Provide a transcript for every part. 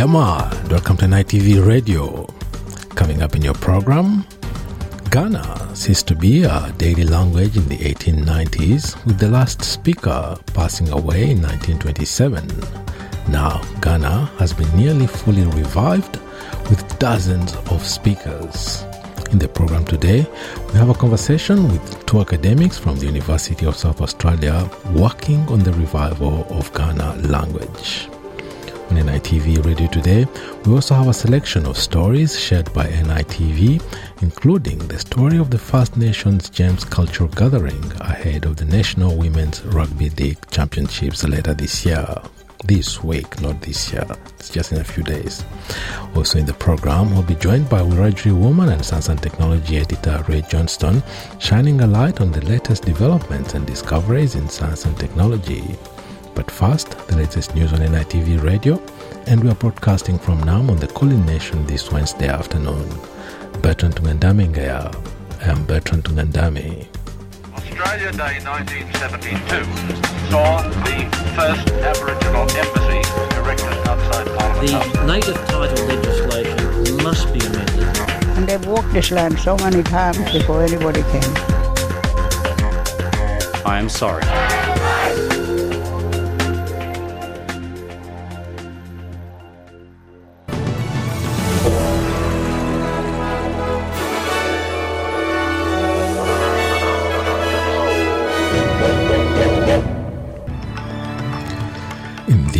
Yama, welcome to Night TV Radio. Coming up in your program, Kaurna ceased to be a daily language in the 1890s, with the last speaker passing away in 1927. Now, Kaurna has been nearly fully revived with dozens of speakers. In the program today, we have a conversation with two academics from the University of South Australia working on the revival of Kaurna language. On NITV Radio Today, we also have a selection of stories shared by NITV, including the story of the First Nations Gems Cultural Gathering ahead of the National Women's Rugby League Championships later this year this week, not this year. It's just in a few days. Also in the program, we'll be joined by Wiradjuri Woman and Science and Technology editor Ray Johnston, shining a light on the latest developments and discoveries in science and technology. But first, the latest news on NITV Radio, and we are broadcasting from Naarm on the Kulin Nation this Wednesday afternoon. Bertrand Tungandame Ngaya. I am Bertrand Tungandame. Australia Day 1972 saw the first Aboriginal embassy erected outside Parliament House. The native title legislation must be amended. And they've walked this land so many times before anybody came. I am sorry.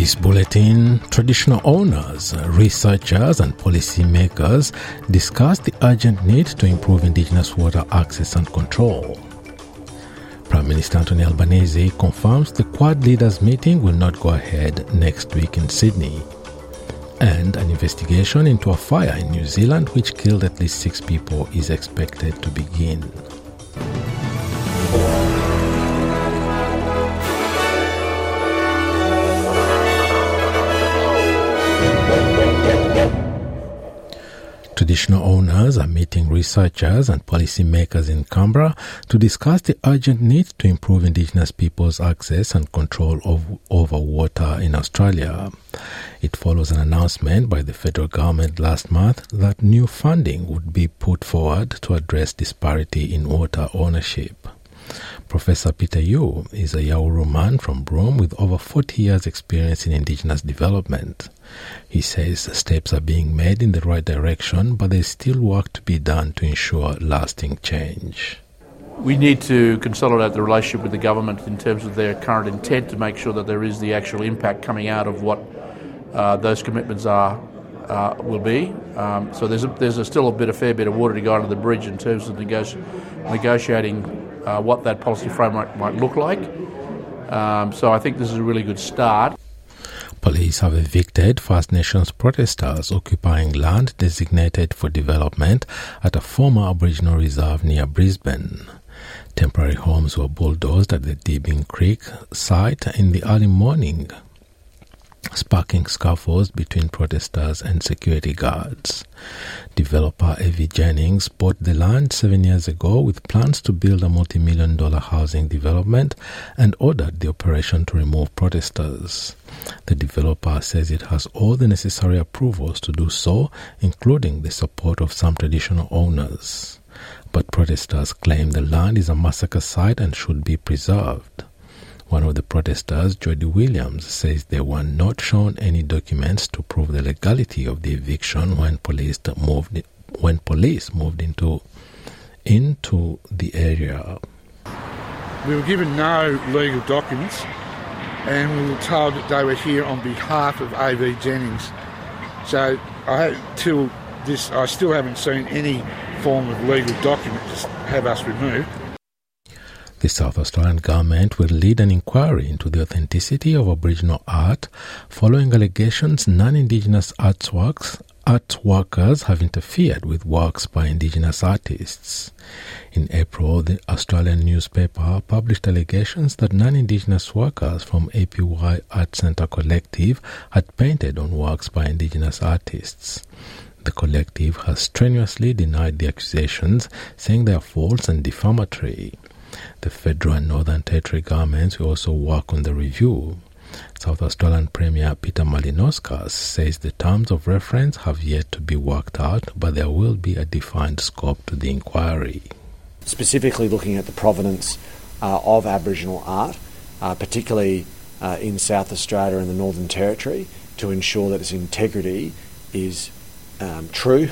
This bulletin, traditional owners, researchers, and policymakers discuss the urgent need to improve Indigenous water access and control. Prime Minister Anthony Albanese confirms the Quad leaders meeting will not go ahead next week in Sydney. And an investigation into a fire in New Zealand which killed at least six people is expected to begin. Traditional owners are meeting researchers and policymakers in Canberra to discuss the urgent need to improve Indigenous peoples' access and control of, over water in Australia. It follows an announcement by the federal government last month that new funding would be put forward to address disparity in water ownership. Professor Peter Yu is a Yawuru man from Broome with over 40 years' experience in Indigenous development. He says steps are being made in the right direction, but there's still work to be done to ensure lasting change. We need to consolidate the relationship with the government in terms of their current intent to make sure that there is the actual impact coming out of what uh, those commitments are uh, will be. Um, so there's a, there's a still a bit a fair bit of water to go under the bridge in terms of negoti- negotiating uh, what that policy framework might look like. Um, so I think this is a really good start. Police have evicted First Nations protesters occupying land designated for development at a former Aboriginal reserve near Brisbane. Temporary homes were bulldozed at the Deebing Creek site in the early morning, sparking scuffles between protesters and security guards. Developer AV Jennings bought the land seven years ago with plans to build a multi million dollar housing development and ordered the operation to remove protesters. The developer says it has all the necessary approvals to do so, including the support of some traditional owners. But protesters claim the land is a massacre site and should be preserved. One of the protesters, Jody Williams, says they were not shown any documents to prove the legality of the eviction when police moved when police moved into into the area. We were given no legal documents and we were told that they were here on behalf of AV Jennings. So I till this I still haven't seen any form of legal document to have us removed. The South Australian government will lead an inquiry into the authenticity of Aboriginal art following allegations non Indigenous artworks art workers have interfered with works by Indigenous artists. In April, the Australian newspaper published allegations that non Indigenous workers from APY Art Centre Collective had painted on works by Indigenous artists. The collective has strenuously denied the accusations, saying they are false and defamatory. The federal and Northern Territory governments will also work on the review. South Australian Premier Peter Malinauskas says the terms of reference have yet to be worked out, but there will be a defined scope to the inquiry. Specifically looking at the provenance uh, of Aboriginal art, uh, particularly uh, in South Australia and the Northern Territory, to ensure that its integrity is um, true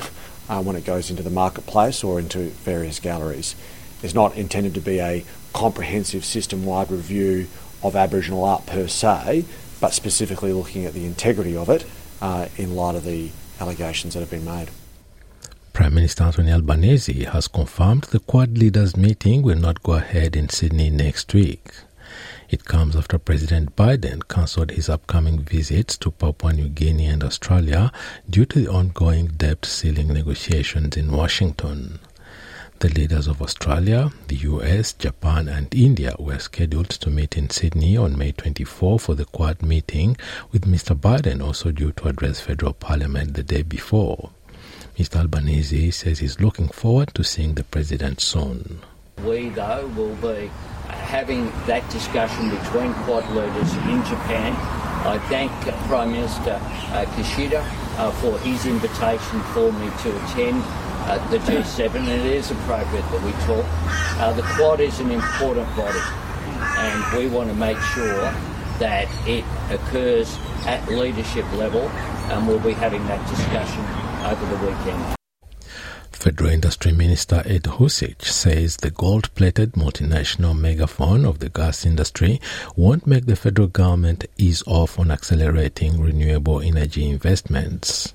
uh, when it goes into the marketplace or into various galleries. It's not intended to be a comprehensive system wide review of Aboriginal art per se, but specifically looking at the integrity of it uh, in light of the allegations that have been made. Prime Minister Anthony Albanese has confirmed the Quad leaders meeting will not go ahead in Sydney next week. It comes after President Biden cancelled his upcoming visits to Papua New Guinea and Australia due to the ongoing debt ceiling negotiations in Washington. The leaders of Australia, the US, Japan, and India were scheduled to meet in Sydney on May 24 for the Quad meeting, with Mr. Biden also due to address federal parliament the day before. Mr. Albanese says he's looking forward to seeing the president soon. We, though, will be having that discussion between Quad leaders in Japan. I thank Prime Minister uh, Kishida uh, for his invitation for me to attend uh, the G7, and it is appropriate that we talk. Uh, the Quad is an important body, and we want to make sure that it occurs at leadership level, and we'll be having that discussion over the weekend. Federal Industry Minister Ed Husic says the gold plated multinational megaphone of the gas industry won't make the federal government ease off on accelerating renewable energy investments.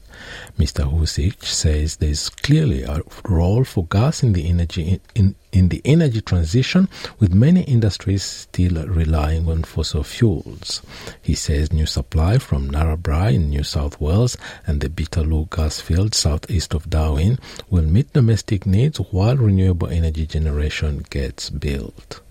Mr. Husic says there is clearly a role for gas in the energy in, in the energy transition, with many industries still relying on fossil fuels. He says new supply from Narrabri in New South Wales and the Beetaloo gas field southeast of Darwin will meet domestic needs while renewable energy generation gets built.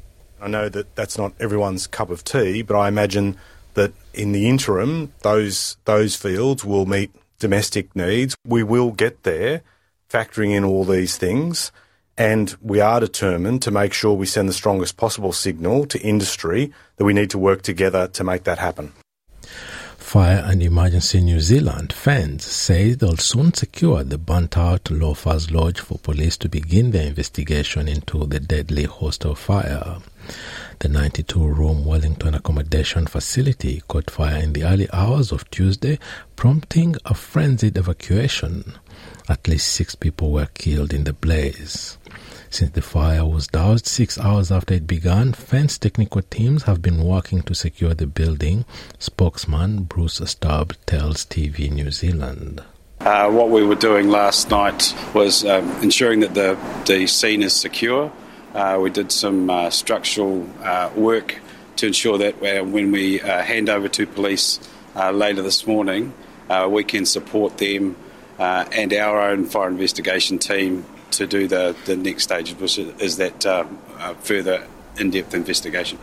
I know that that's not everyone's cup of tea, but I imagine that in the interim, those those fields will meet domestic needs. We will get there, factoring in all these things, and we are determined to make sure we send the strongest possible signal to industry that we need to work together to make that happen. Fire and Emergency New Zealand FENZ say they'll soon secure the burnt out Loafers Lodge for police to begin their investigation into the deadly hostel fire. The 92 room Wellington accommodation facility caught fire in the early hours of Tuesday, prompting a frenzied evacuation. At least six people were killed in the blaze. Since the fire was doused six hours after it began, FENZ technical teams have been working to secure the building, spokesman Bruce Stubb tells TV New Zealand. Uh, what we were doing last night was um, ensuring that the, the scene is secure. Uh, we did some uh, structural uh, work to ensure that uh, when we uh, hand over to police uh, later this morning, uh, we can support them uh, and our own fire investigation team to do the, the next stage, which is that further in depth investigation.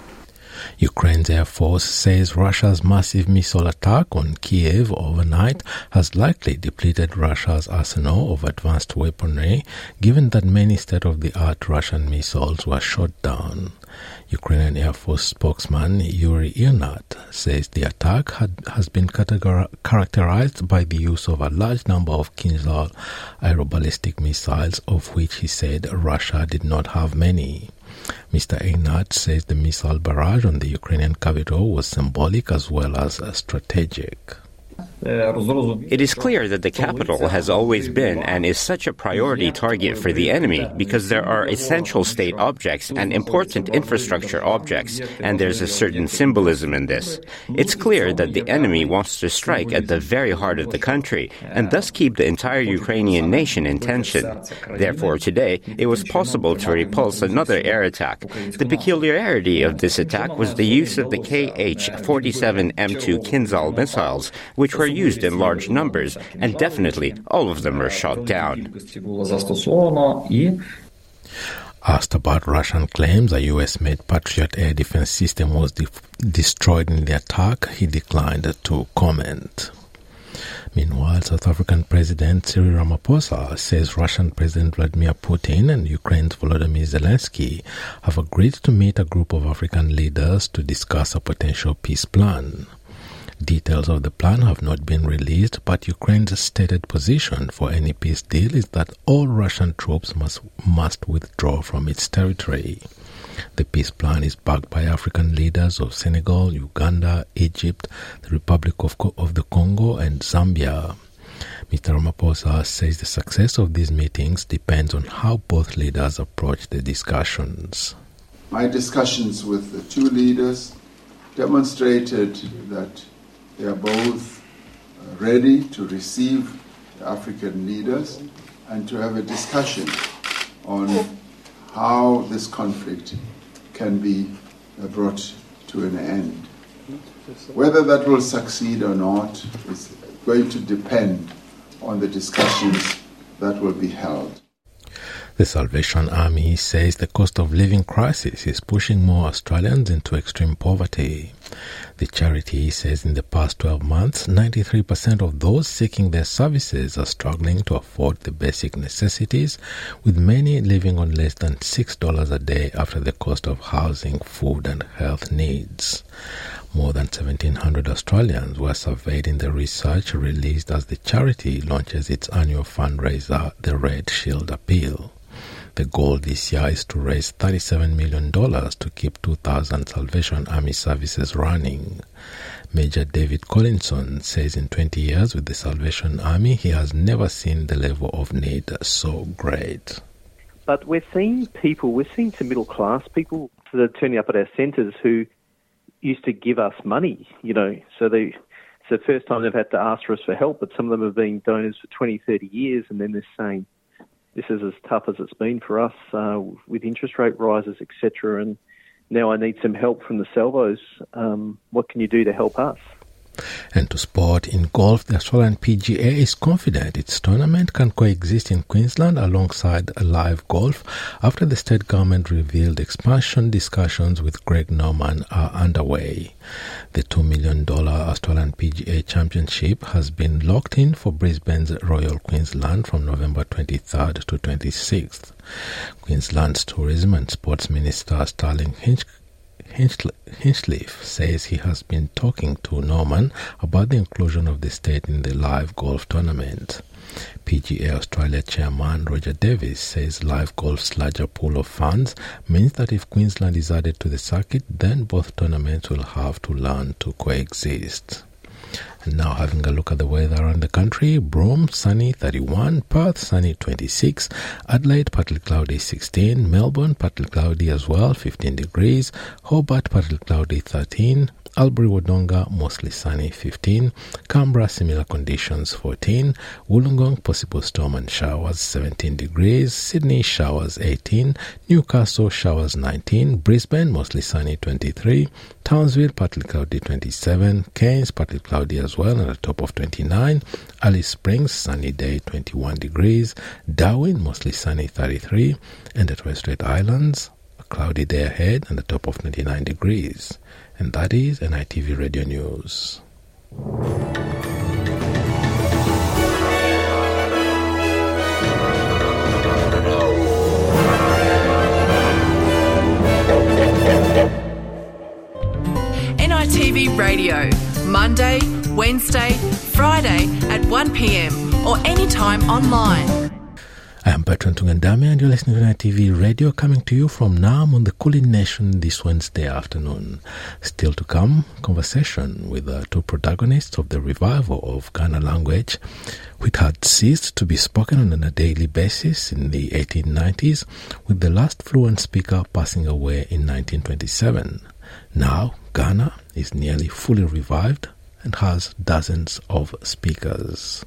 Ukraine's Air Force says Russia's massive missile attack on Kiev overnight has likely depleted Russia's arsenal of advanced weaponry, given that many state of the art Russian missiles were shot down. Ukrainian Air Force spokesman Yuri Ihnat says the attack had, has been categor- characterized by the use of a large number of Kinzhal aeroballistic missiles, of which he said Russia did not have many. Mr. Ihnat says the missile barrage on the Ukrainian capital was symbolic as well as strategic. It is clear that the capital has always been and is such a priority target for the enemy because there are essential state objects and important infrastructure objects, and there's a certain symbolism in this. It's clear that the enemy wants to strike at the very heart of the country and thus keep the entire Ukrainian nation in tension. Therefore, today, it was possible to repulse another air attack. The peculiarity of this attack was the use of the KH 47 M2 Kinzhal missiles, which were used in large numbers, and definitely all of them were shot down. Asked about Russian claims a US made Patriot air defense system was de- destroyed in the attack, he declined to comment. Meanwhile, South African President Cyril Ramaphosa says Russian President Vladimir Putin and Ukraine's Volodymyr Zelensky have agreed to meet a group of African leaders to discuss a potential peace plan. Details of the plan have not been released, but Ukraine's stated position for any peace deal is that all Russian troops must, must withdraw from its territory. The peace plan is backed by African leaders of Senegal, Uganda, Egypt, the Republic of, of the Congo, and Zambia. Mr. Ramaphosa says the success of these meetings depends on how both leaders approach the discussions. My discussions with the two leaders demonstrated that they are both ready to receive the African leaders and to have a discussion on how this conflict can be brought to an end. Whether that will succeed or not is going to depend on the discussions that will be held. The Salvation Army says the cost of living crisis is pushing more Australians into extreme poverty. The charity says in the past 12 months, 93% of those seeking their services are struggling to afford the basic necessities, with many living on less than $6 a day after the cost of housing, food, and health needs. More than 1,700 Australians were surveyed in the research released as the charity launches its annual fundraiser, the Red Shield Appeal. The goal this year is to raise $37 million to keep 2,000 Salvation Army services running. Major David Collinson says in 20 years with the Salvation Army, he has never seen the level of need so great. But we're seeing people, we're seeing some middle class people that are turning up at our centres who used to give us money, you know, so they, it's the first time they've had to ask for us for help, but some of them have been donors for 20, 30 years, and then they're saying, is as tough as it's been for us uh, with interest rate rises, etc. And now I need some help from the salvos. Um, what can you do to help us? And to sport in golf, the Australian PGA is confident its tournament can coexist in Queensland alongside live golf after the state government revealed expansion discussions with Greg Norman are underway. The $2 million Australian PGA Championship has been locked in for Brisbane's Royal Queensland from November 23rd to 26th. Queensland's Tourism and Sports Minister Stirling Hinch Hinchliffe says he has been talking to Norman about the inclusion of the state in the live golf tournament. PGA Australia chairman Roger Davis says live golf's larger pool of funds means that if Queensland is added to the circuit, then both tournaments will have to learn to coexist. And now having a look at the weather around the country, Broome sunny 31, Perth sunny 26, Adelaide partly cloudy 16, Melbourne partly cloudy as well 15 degrees, Hobart partly cloudy 13, Albury Wodonga mostly sunny 15, Canberra similar conditions 14, Wollongong possible storm and showers 17 degrees, Sydney showers 18, Newcastle showers 19, Brisbane mostly sunny 23, Townsville partly cloudy 27, Cairns partly cloudy as well at the top of 29, Alice Springs sunny day 21 degrees, Darwin mostly sunny 33, and at West Strait Islands a cloudy day ahead and the top of 29 degrees. And that is NITV Radio News. NITV Radio, Monday, Wednesday, Friday at 1pm or anytime online. I am Bertrand Tungandame and you're listening to NITV Radio coming to you from Naarm on the Kulin Nation this Wednesday afternoon. Still to come, conversation with the two protagonists of the revival of Kaurna language, which had ceased to be spoken on a daily basis in the 1890s, with the last fluent speaker passing away in 1927. Now, Kaurna is nearly fully revived and has dozens of speakers.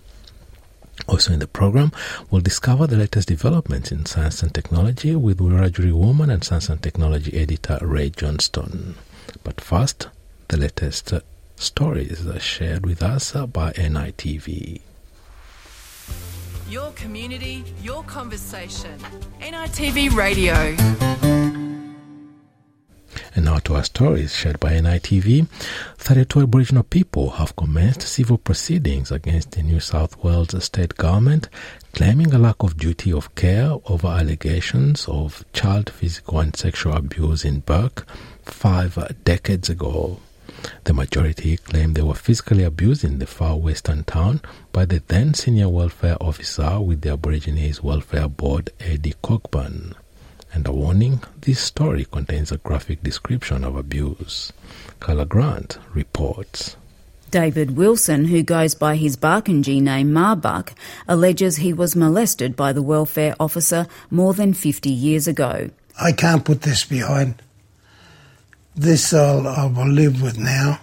Also in the program, we'll discover the latest developments in science and technology with Wiradjuri woman and science and technology editor Ray Johnston. But first, the latest uh, stories shared with us by NITV. Your community, your conversation. NITV Radio. And now to our stories shared by NITV. 32 Aboriginal people have commenced civil proceedings against the New South Wales state government, claiming a lack of duty of care over allegations of child physical and sexual abuse in Bourke five decades ago. The majority claim they were physically abused in the far western town by the then senior welfare officer with the Aborigines Welfare Board, Eddie Cockburn. And a warning this story contains a graphic description of abuse. Carla Grant reports. David Wilson, who goes by his Barkindji name Marbuck, alleges he was molested by the welfare officer more than 50 years ago. I can't put this behind. This I'll, I will live with now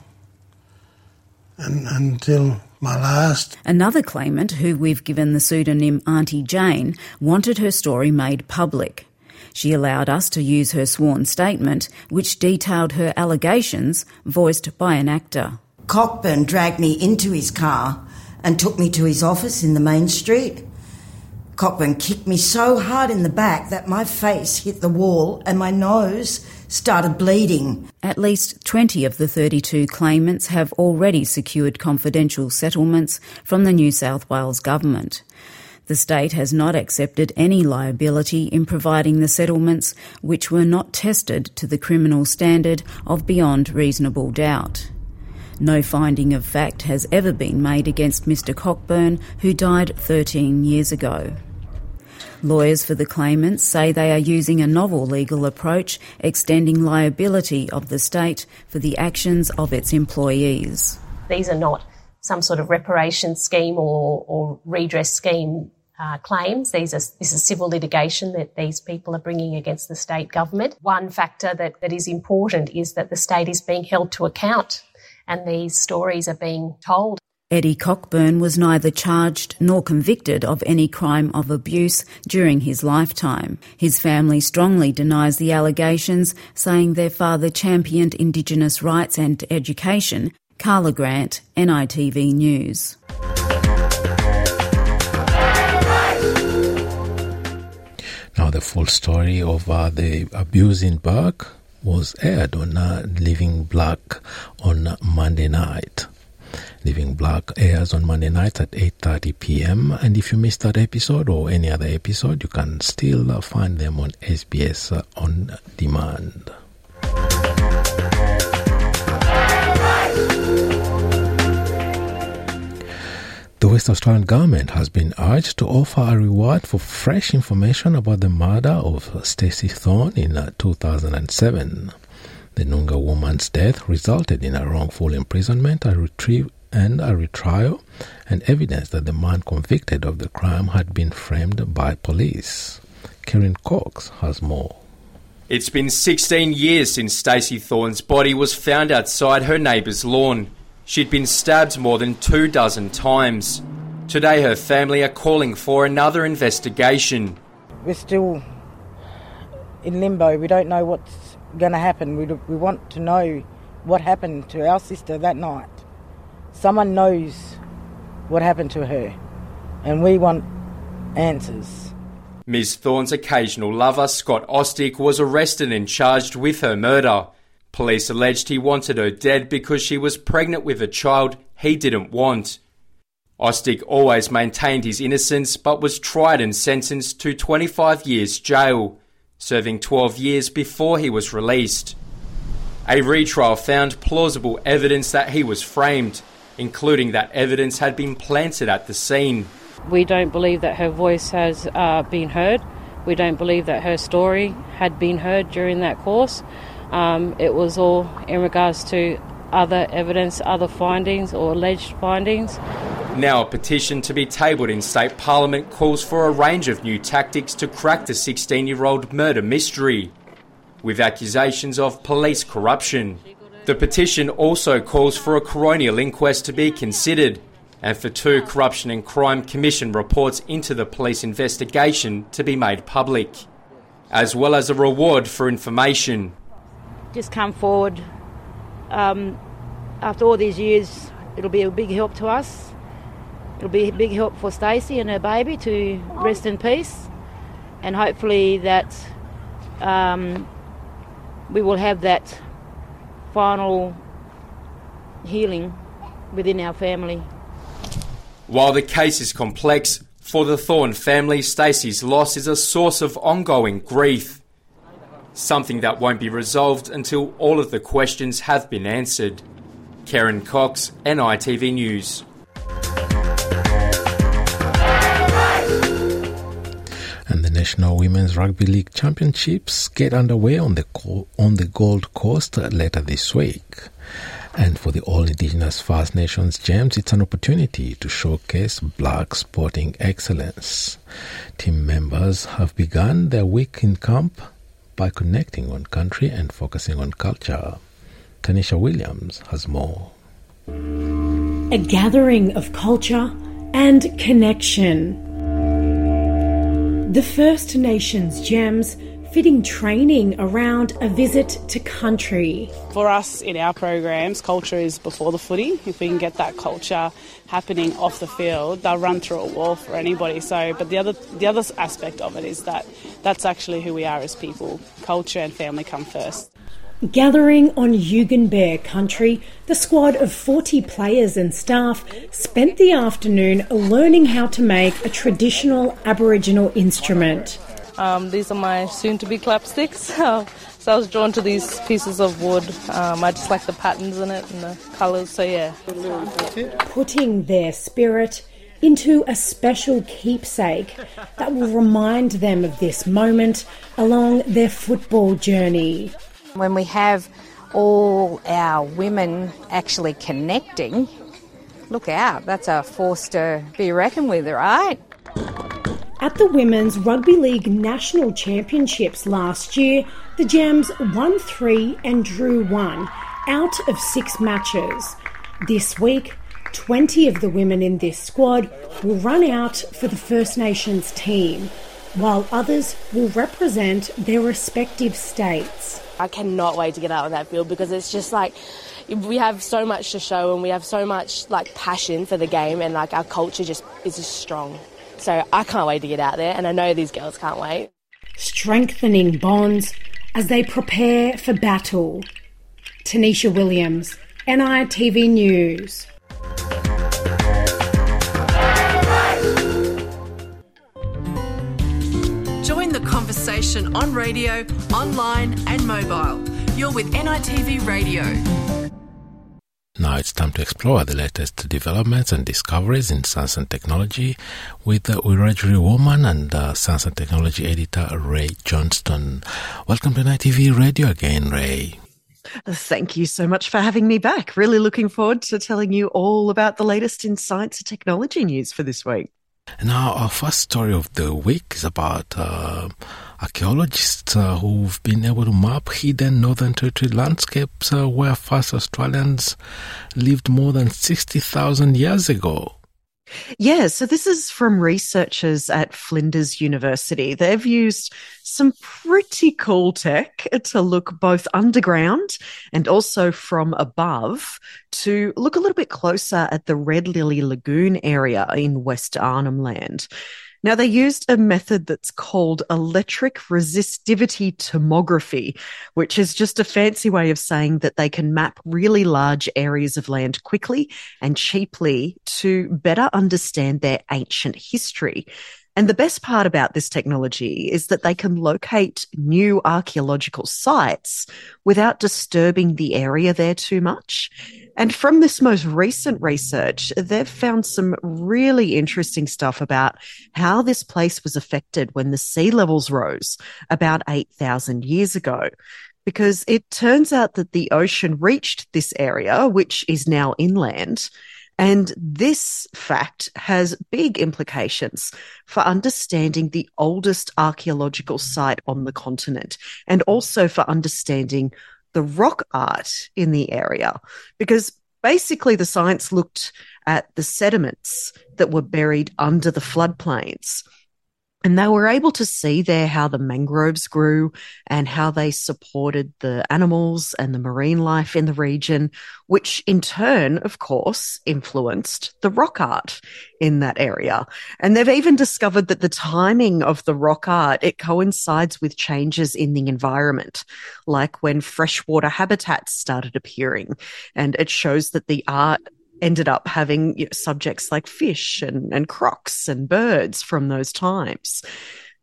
and, until my last. Another claimant, who we've given the pseudonym Auntie Jane, wanted her story made public. She allowed us to use her sworn statement, which detailed her allegations, voiced by an actor. Cockburn dragged me into his car and took me to his office in the main street. Cockburn kicked me so hard in the back that my face hit the wall and my nose started bleeding. At least 20 of the 32 claimants have already secured confidential settlements from the New South Wales Government. The state has not accepted any liability in providing the settlements which were not tested to the criminal standard of beyond reasonable doubt. No finding of fact has ever been made against Mr Cockburn, who died 13 years ago. Lawyers for the claimants say they are using a novel legal approach extending liability of the state for the actions of its employees. These are not some sort of reparation scheme or, or redress scheme uh, claims. These are, this is civil litigation that these people are bringing against the state government. One factor that, that is important is that the state is being held to account and these stories are being told. Eddie Cockburn was neither charged nor convicted of any crime of abuse during his lifetime. His family strongly denies the allegations, saying their father championed Indigenous rights and education. Carla Grant, NITV News. Now, the full story of uh, the abuse in Bourke was aired on uh, Living Black on Monday night. Living Black airs on Monday nights at 8:30 p.m. And if you missed that episode or any other episode, you can still uh, find them on SBS uh, on demand. West Australian government has been urged to offer a reward for fresh information about the murder of Stacey Thorne in uh, 2007. The Noongar woman's death resulted in a wrongful imprisonment, a retrieve, and a retrial, and evidence that the man convicted of the crime had been framed by police. Karen Cox has more. It's been 16 years since Stacey Thorne's body was found outside her neighbour's lawn. She'd been stabbed more than two dozen times. Today, her family are calling for another investigation. We're still in limbo. We don't know what's going to happen. We, we want to know what happened to our sister that night. Someone knows what happened to her, and we want answers. Ms. Thorne's occasional lover, Scott Austic, was arrested and charged with her murder. Police alleged he wanted her dead because she was pregnant with a child he didn't want. Austic always maintained his innocence but was tried and sentenced to 25 years jail, serving 12 years before he was released. A retrial found plausible evidence that he was framed, including that evidence had been planted at the scene. We don't believe that her voice has uh, been heard. We don't believe that her story had been heard during that course. Um, it was all in regards to other evidence, other findings, or alleged findings. Now, a petition to be tabled in state parliament calls for a range of new tactics to crack the 16 year old murder mystery, with accusations of police corruption. The petition also calls for a coronial inquest to be considered and for two Corruption and Crime Commission reports into the police investigation to be made public, as well as a reward for information. Just come forward. Um, after all these years, it'll be a big help to us. It'll be a big help for Stacey and her baby to rest in peace, and hopefully that um, we will have that final healing within our family. While the case is complex, for the Thorne family, Stacey's loss is a source of ongoing grief. Something that won't be resolved until all of the questions have been answered. Karen Cox, NITV News. And the National Women's Rugby League Championships get underway on the on the Gold Coast later this week. And for the All Indigenous First Nations Gems, it's an opportunity to showcase black sporting excellence. Team members have begun their week in camp by connecting on country and focusing on culture. Tanisha Williams has more. A gathering of culture and connection. The First Nations Gems fitting training around a visit to country. For us in our programs, culture is before the footy. If we can get that culture happening off the field, they'll run through a wall for anybody. So, but the other the other aspect of it is that that's actually who we are as people. Culture and family come first. Gathering on Yugambeh country, the squad of 40 players and staff spent the afternoon learning how to make a traditional Aboriginal instrument. Um, these are my soon-to-be clapsticks. so I was drawn to these pieces of wood. Um, I just like the patterns in it and the colours. So yeah. Putting their spirit into a special keepsake that will remind them of this moment along their football journey. When we have all our women actually connecting, look out, that's a force to be reckoned with, right? At the Women's Rugby League National Championships last year, the Gems won three and drew one out of six matches. This week, 20 of the women in this squad will run out for the First Nations team, while others will represent their respective states. I cannot wait to get out of that field because it's just like we have so much to show and we have so much like passion for the game and like our culture just is just strong. So I can't wait to get out there, and I know these girls can't wait. Strengthening bonds as they prepare for battle. Tanisha Williams, NITV News. Conversation on radio, online, and mobile. You're with NITV Radio. Now it's time to explore the latest developments and discoveries in science and technology with the Wiradjuri woman and uh, science and technology editor Ray Johnston. Welcome to NITV Radio again, Ray. Thank you so much for having me back. Really looking forward to telling you all about the latest in science and technology news for this week. Now, our first story of the week is about uh, archaeologists uh, who've been able to map hidden Northern Territory landscapes uh, where first Australians lived more than 60,000 years ago. Yeah, so this is from researchers at Flinders University. They've used some pretty cool tech to look both underground and also from above to look a little bit closer at the Red Lily Lagoon area in West Arnhem Land. Now, they used a method that's called electric resistivity tomography, which is just a fancy way of saying that they can map really large areas of land quickly and cheaply to better understand their ancient history. And the best part about this technology is that they can locate new archaeological sites without disturbing the area there too much. And from this most recent research, they've found some really interesting stuff about how this place was affected when the sea levels rose about 8,000 years ago. Because it turns out that the ocean reached this area, which is now inland, and this fact has big implications for understanding the oldest archaeological site on the continent and also for understanding the rock art in the area. Because basically, the science looked at the sediments that were buried under the floodplains and they were able to see there how the mangroves grew and how they supported the animals and the marine life in the region, which in turn, of course, influenced the rock art in that area. And they've even discovered that the timing of the rock art, it coincides with changes in the environment, like when freshwater habitats started appearing. And it shows that the art ended up having you know, subjects like fish and, and crocs and birds from those times.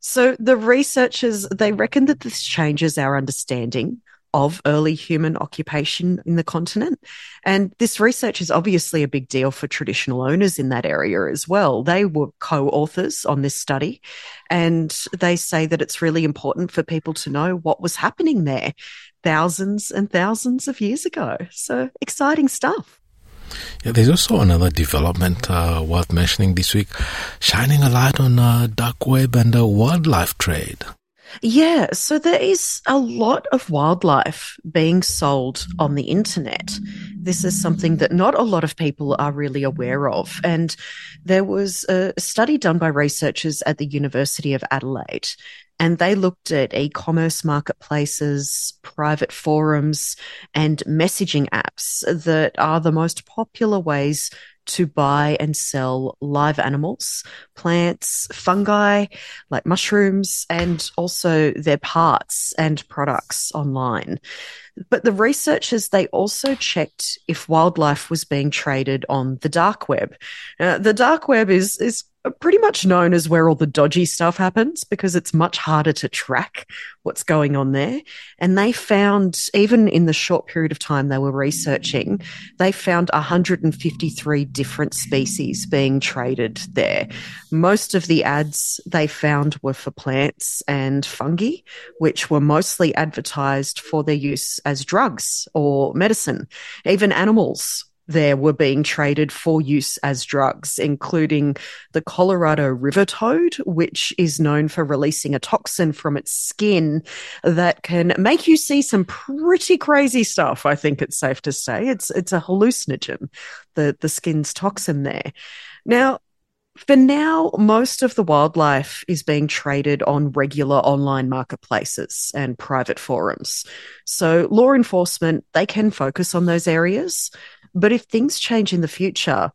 So the researchers, they reckon that this changes our understanding of early human occupation in the continent. And this research is obviously a big deal for traditional owners in that area as well. They were co authors on this study, and they say that it's really important for people to know what was happening there thousands and thousands of years ago. So exciting stuff. Yeah, there's also another development uh, worth mentioning this week, shining a light on uh, dark web and uh, wildlife trade. Yeah, so there is a lot of wildlife being sold on the internet. This is something that not a lot of people are really aware of. And there was a study done by researchers at the University of Adelaide and they looked at e-commerce marketplaces, private forums, and messaging apps that are the most popular ways to buy and sell live animals, plants, fungi like mushrooms, and also their parts and products online. But the researchers, they also checked if wildlife was being traded on the dark web. Uh, the dark web is, is pretty much known as where all the dodgy stuff happens because it's much harder to track what's going on there. And they found, even in the short period of time they were researching, they found 153 different species being traded there. Most of the ads they found were for plants and fungi, which were mostly advertised for their use as drugs or medicine. Even animals there were being traded for use as drugs, including the Colorado river toad, which is known for releasing a toxin from its skin that can make you see some pretty crazy stuff. I think it's safe to say it's it's a hallucinogen, the the skin's toxin there. Now, for now, most of the wildlife is being traded on regular online marketplaces and private forums. So law enforcement, they can focus on those areas. But if things change in the future,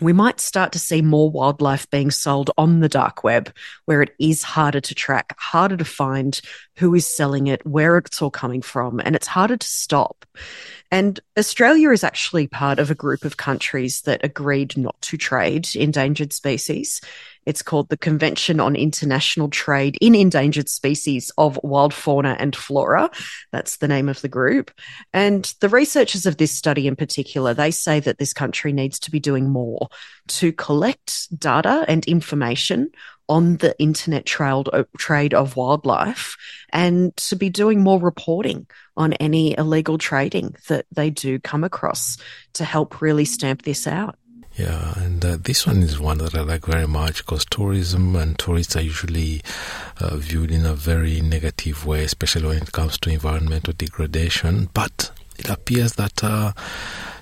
we might start to see more wildlife being sold on the dark web where it is harder to track, harder to find who is selling it, where it's all coming from, and it's harder to stop. And Australia is actually part of a group of countries that agreed not to trade endangered species. It's called the Convention on International Trade in Endangered Species of Wild Fauna and Flora. That's the name of the group. And the researchers of this study in particular, they say that this country needs to be doing more to collect data and information on the internet uh, trade of wildlife and to be doing more reporting on any illegal trading that they do come across to help really stamp this out. Yeah, and uh, this one is one that I like very much because tourism and tourists are usually uh, viewed in a very negative way, especially when it comes to environmental degradation. But it appears that uh,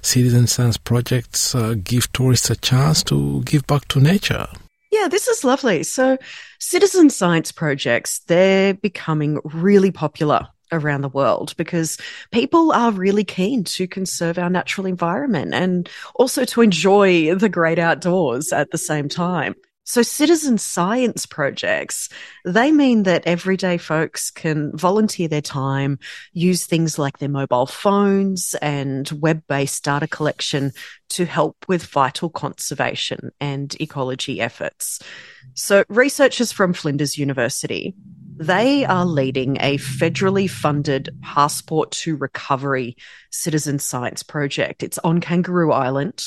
citizen science projects uh, give tourists a chance to give back to nature. Yeah, this is lovely. So, citizen science projects, they're becoming really popular around the world because people are really keen to conserve our natural environment and also to enjoy the great outdoors at the same time. So citizen science projects, they mean that everyday folks can volunteer their time, use things like their mobile phones and web-based data collection to help with vital conservation and ecology efforts. So researchers from Flinders University, they are leading a federally funded Passport to Recovery citizen science project. It's on Kangaroo Island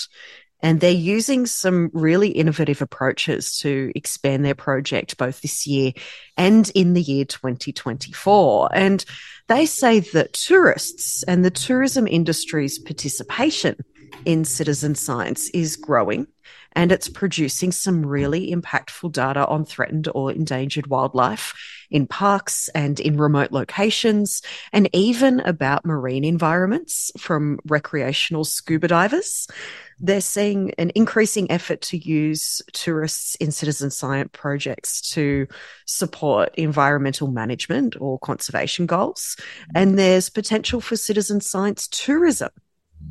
and they're using some really innovative approaches to expand their project both this year and in the year 2024. And they say that tourists and the tourism industry's participation in citizen science is growing and it's producing some really impactful data on threatened or endangered wildlife in parks and in remote locations, and even about marine environments from recreational scuba divers. They're seeing an increasing effort to use tourists in citizen science projects to support environmental management or conservation goals. And there's potential for citizen science tourism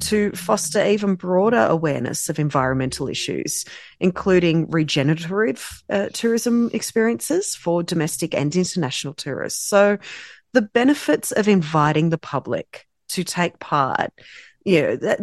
to foster even broader awareness of environmental issues, including regenerative uh, tourism experiences for domestic and international tourists. So, the benefits of inviting the public to take part, you know, that,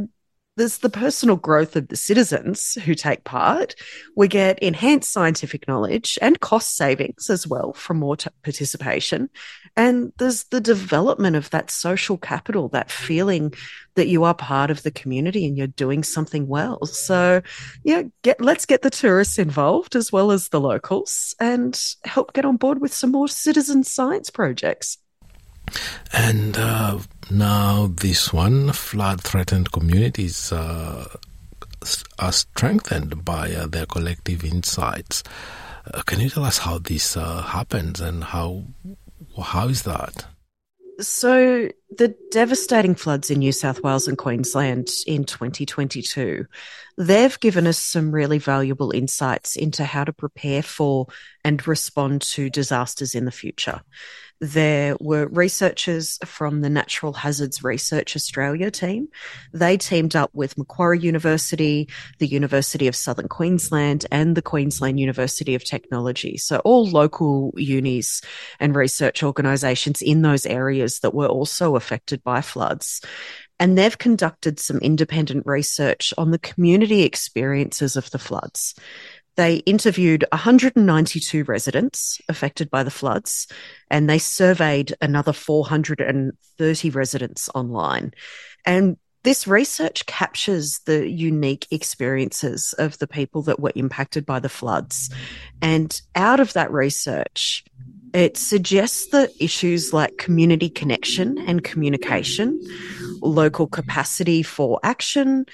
there's the personal growth of the citizens who take part. We get enhanced scientific knowledge and cost savings as well from more t- participation. And there's the development of that social capital, that feeling that you are part of the community and you're doing something well. So, yeah, get, let's get the tourists involved as well as the locals and help get on board with some more citizen science projects. And uh, now, this one flood threatened communities uh, are strengthened by uh, their collective insights. Uh, can you tell us how this uh, happens and how how is that? So, the devastating floods in New South Wales and Queensland in 2022, they've given us some really valuable insights into how to prepare for and respond to disasters in the future. There were researchers from the Natural Hazards Research Australia team. They teamed up with Macquarie University, the University of Southern Queensland, and the Queensland University of Technology. So all local unis and research organisations in those areas that were also affected by floods. And they've conducted some independent research on the community experiences of the floods. They interviewed 192 residents affected by the floods and they surveyed another 430 residents online. And this research captures the unique experiences of the people that were impacted by the floods. And out of that research, it suggests that issues like community connection and communication, local capacity for action,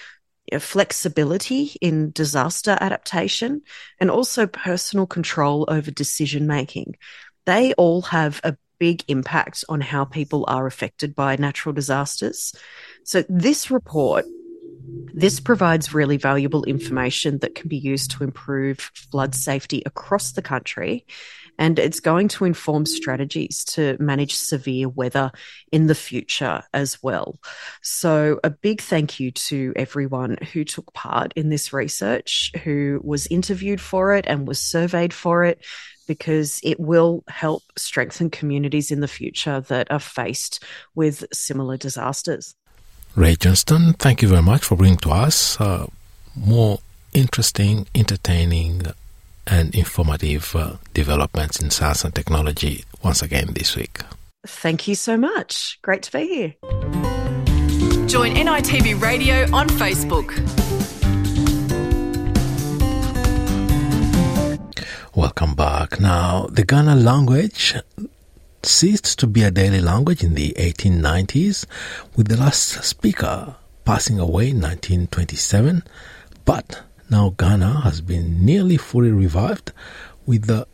Uh, flexibility in disaster adaptation and also personal control over decision making. They all have a big impact on how people are affected by natural disasters. So this report this provides really valuable information that can be used to improve flood safety across the country and it's going to inform strategies to manage severe weather in the future as well. So, a big thank you to everyone who took part in this research, who was interviewed for it and was surveyed for it. Because it will help strengthen communities in the future that are faced with similar disasters. Ray Johnston, thank you very much for bringing to us uh, more interesting, entertaining, and informative uh, developments in science and technology once again this week. Thank you so much. Great to be here. Join NITV Radio on Facebook. Welcome back. Now, the Kaurna language ceased to be a daily language in the 1890s, with the last speaker passing away in 1927, but now Kaurna has been nearly fully revived with the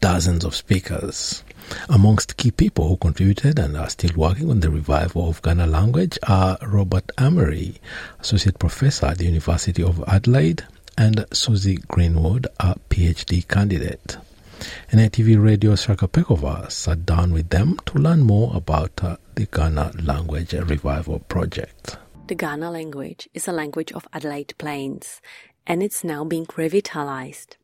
dozens of speakers. Amongst key people who contributed and are still working on the revival of Kaurna language are Robert Amery, Associate Professor at the University of Adelaide, and Susie Greenwood, a PhD candidate. NITV Radio Shaka Pekova sat down with them to learn more about uh, the Kaurna Language Revival Project. The Kaurna language is a language of Adelaide Plains and it's now being revitalized.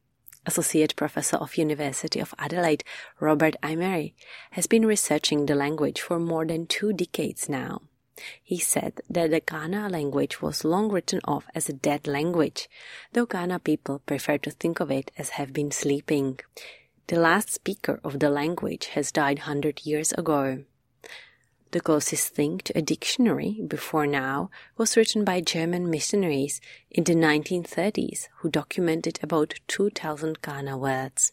Associate Professor of University of Adelaide, Robert Amery, has been researching the language for more than two decades now. He said that the Kaurna language was long written off as a dead language, though Kaurna people prefer to think of it as have been sleeping. The last speaker of the language has died hundred years ago. The closest thing to a dictionary before now was written by German missionaries in the 1930s who documented about 2000 Kaurna words.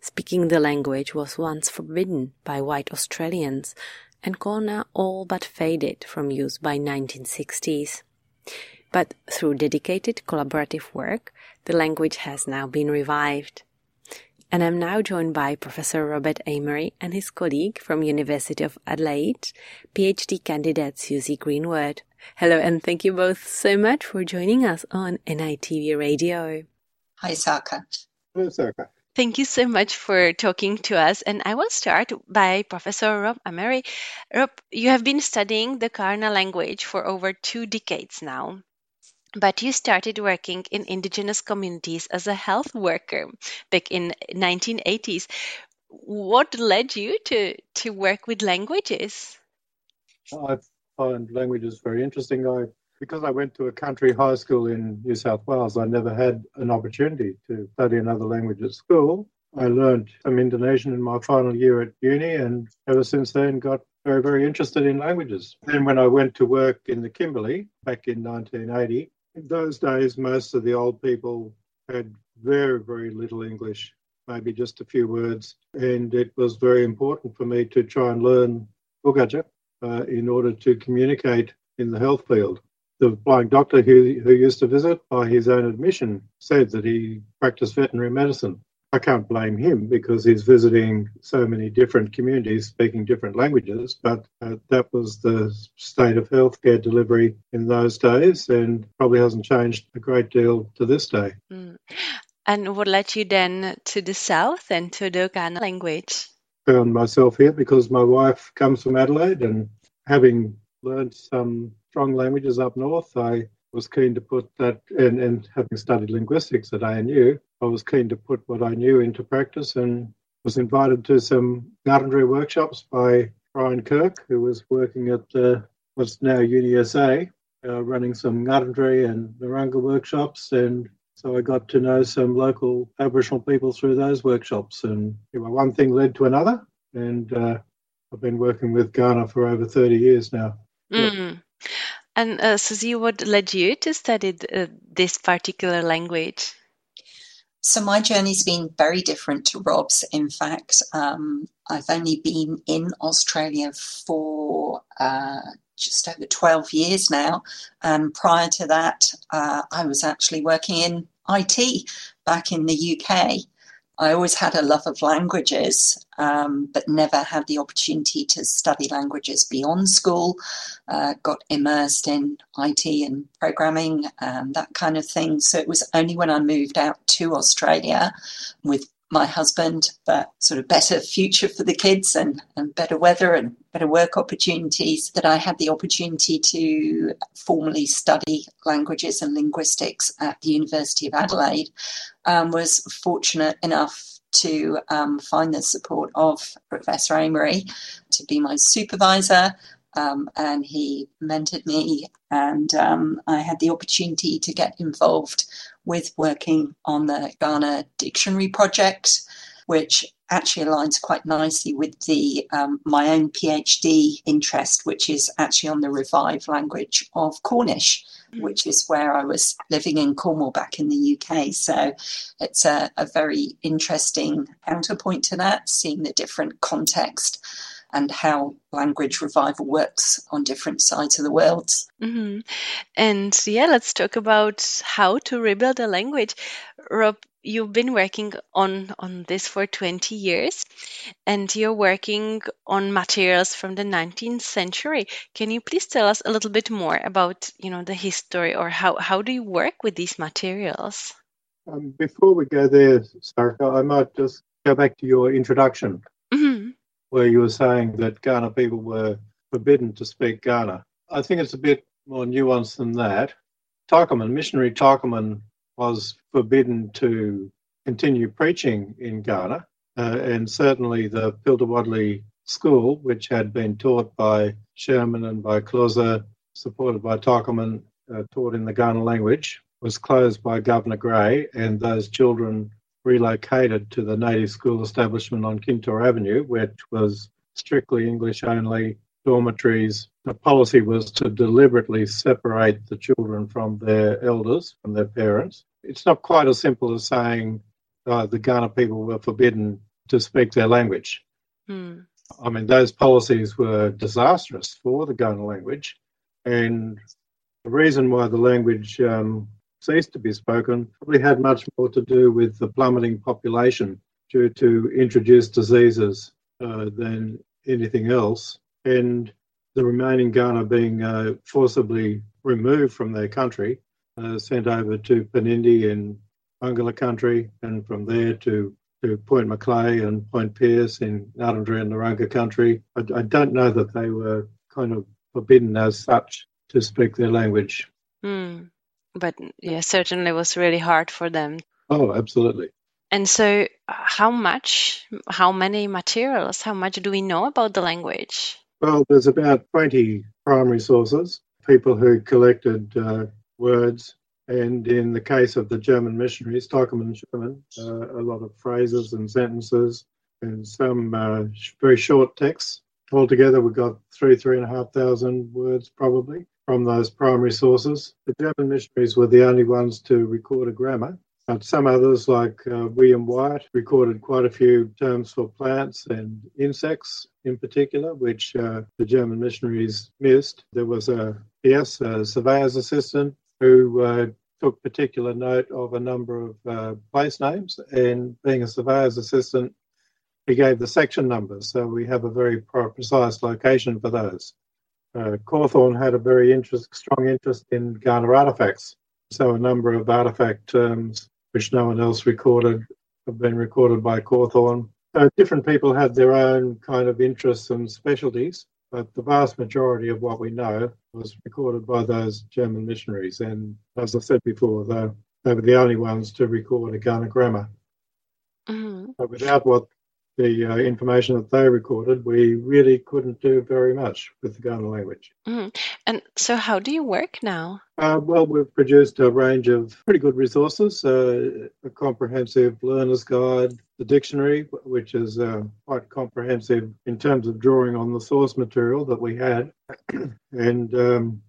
Speaking the language was once forbidden by white Australians and Kaurna all but faded from use by 1960s. But through dedicated collaborative work, the language has now been revived. And I'm now joined by Professor Robert Amery and his colleague from University of Adelaide, PhD candidate Susie Greenwood. Hello and thank you both so much for joining us on NITV Radio. Hi, Saka. Hello, Saka. Thank you so much for talking to us. And I will start by Professor Rob Amery. Rob, you have been studying the Kaurna language for over two decades now. But you started working in indigenous communities as a health worker back in 1980s. What led you to, to work with languages? I find languages very interesting. I because I went to a country high school in New South Wales, I never had an opportunity to study another language at school. I learned some Indonesian in my final year at uni and ever since then got very, very interested in languages. Then when I went to work in the Kimberley back in 1980, in those days, most of the old people had very, very little English, maybe just a few words. And it was very important for me to try and learn Bugaja uh, in order to communicate in the health field the blind doctor who, who used to visit, by his own admission, said that he practiced veterinary medicine. I can't blame him because he's visiting so many different communities speaking different languages, but uh, that was the state of healthcare delivery in those days and probably hasn't changed a great deal to this day. Mm. And what led you then to the south and to the Kaurna language? Found myself here because my wife comes from Adelaide and having learned some strong languages up north, I was keen to put that, and, and having studied linguistics at ANU, I was keen to put what I knew into practice and was invited to some Ngarrindjeri workshops by Brian Kirk, who was working at the, what's now UniSA, uh, running some Ngarrindjeri and Narungga workshops. And so I got to know some local Aboriginal people through those workshops. And you know, one thing led to another. And uh, I've been working with Kaurna for over 30 years now. Mm. And uh, Susie, what led you to study uh, this particular language? So my journey's been very different to Rob's. In fact, um, I've only been in Australia for uh, just over 12 years now. And prior to that, uh, I was actually working in IT back in the UK. I always had a love of languages, um, but never had the opportunity to study languages beyond school. Uh, got immersed in IT and programming and that kind of thing. So it was only when I moved out to Australia with my husband, but sort of better future for the kids and, and better weather and better work opportunities that I had the opportunity to formally study languages and linguistics at the University of Adelaide. Um, was fortunate enough to um, find the support of Professor Amery to be my supervisor. Um, and he mentored me, and um, I had the opportunity to get involved with working on the Kaurna Dictionary Project, which actually aligns quite nicely with the um, my own PhD interest, which is actually on the revived language of Cornish, mm. which is where I was living in Cornwall back in the UK. So it's a, a very interesting counterpoint to that, seeing the different context and how language revival works on different sides of the world. Mm-hmm. And yeah, let's talk about how to rebuild a language. Rob, you've been working on on this for 20 years and you're working on materials from the 19th century can you please tell us a little bit more about you know the history or how how do you work with these materials um, before we go there sarka i might just go back to your introduction where you were saying that Kaurna people were forbidden to speak Kaurna. I think it's a bit more nuanced than that. Teichelmann, missionary Teichelmann, was forbidden to continue preaching in Kaurna. Uh, and certainly the Piltawodli School, which had been taught by Schürmann and by Klose, supported by Teichelmann, uh, taught in the Kaurna language, was closed by Governor Grey, and those children relocated to the native school establishment on Kintore Avenue, which was strictly English only dormitories. The policy was to deliberately separate the children from their elders, from their parents. It's not quite as simple as saying uh, the Kaurna people were forbidden to speak their language. Mm. I mean, those policies were disastrous for the Kaurna language. And the reason why the language um, ceased to be spoken probably had much more to do with the plummeting population due to introduced diseases uh, than anything else. And the remaining Kaurna being uh, forcibly removed from their country, uh, sent over to Poonindie in Ongala country, and from there to to Point Macleay and Point Pearce in Ngarrindjeri and Narungga country. I, I, don't know that they were kind of forbidden as such to speak their language. Mm. But yeah, certainly was really hard for them. Oh, absolutely. And so, how much, how many materials, how much do we know about the language? Well, there's about 20 primary sources, people who collected uh, words and in the case of the German missionaries, Teichelmann and Schürmann, uh, a lot of phrases and sentences and some uh, very short texts. Altogether, we've got three, three and a half thousand words probably from those primary sources. The German missionaries were the only ones to record a grammar. But some others, like uh, William White, recorded quite a few terms for plants and insects in particular, which uh, the German missionaries missed. There was a yes, a surveyor's assistant who uh, took particular note of a number of uh, place names, and being a surveyor's assistant, he gave the section numbers, so we have a very precise location for those. Uh, Cawthorne had a very interest, strong interest in Kaurna artifacts, so a number of artifact terms which no one else recorded have been recorded by Cawthorne. So different people had their own kind of interests and specialties but the vast majority of what we know was recorded by those German missionaries. And as I said before, they, they were the only ones to record a Kaurna grammar. Mm-hmm. But without what the uh, information that they recorded, we really couldn't do very much with the Kaurna language. Mm-hmm. And so, how do you work now? Uh, well, we've produced a range of pretty good resources uh, a comprehensive learner's guide, the dictionary, which is uh, quite comprehensive in terms of drawing on the source material that we had, and um,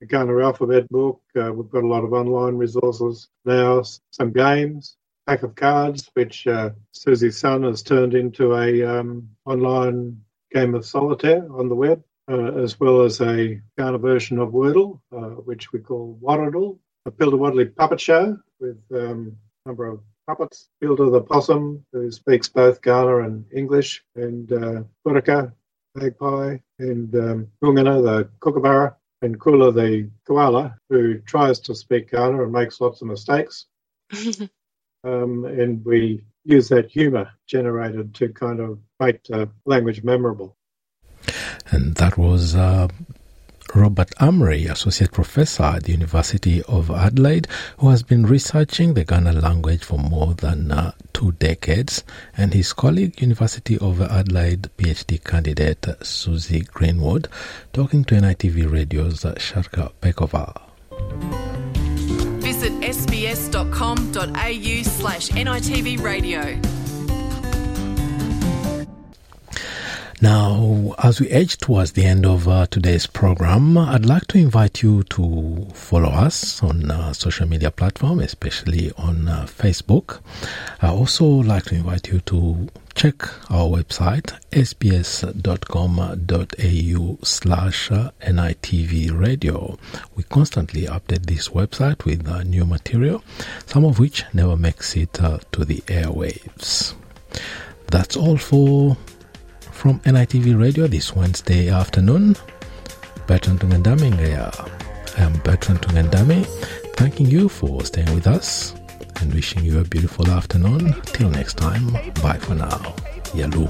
the Kaurna alphabet book. Uh, we've got a lot of online resources now, some games, pack of cards, which uh, Susie's son has turned into a um, online game of solitaire on the web, uh, as well as a Kaurna version of Wordle, uh, which we call Waddle, a Piltawodli puppet show with um, a number of puppets. Bilder the possum, who speaks both Kaurna and English, and uh, magpie, and um, Gungana, the kookaburra, and Kula, the koala, who tries to speak Kaurna and makes lots of mistakes. um, and we use that humour generated to kind of make the language memorable. And that was uh, Robert Amery, Associate Professor at the University of Adelaide, who has been researching the Kaurna language for more than uh, two decades, and his colleague, University of Adelaide PhD candidate Susie Greenwood, talking to NITV Radio's Sharka Pekova sbs.com.au slash NITV radio. Now, as we edge towards the end of uh, today's program, I'd like to invite you to follow us on uh, social media platform, especially on uh, Facebook. I also like to invite you to check our website sbs.com.au slash NITV radio. We constantly update this website with uh, new material, some of which never makes it uh, to the airwaves. That's all for from NITV Radio this Wednesday afternoon. Bertrand Tungandame, I am Bertrand Tungandame, thanking you for staying with us and wishing you a beautiful afternoon. Till next time, bye for now. Yalu.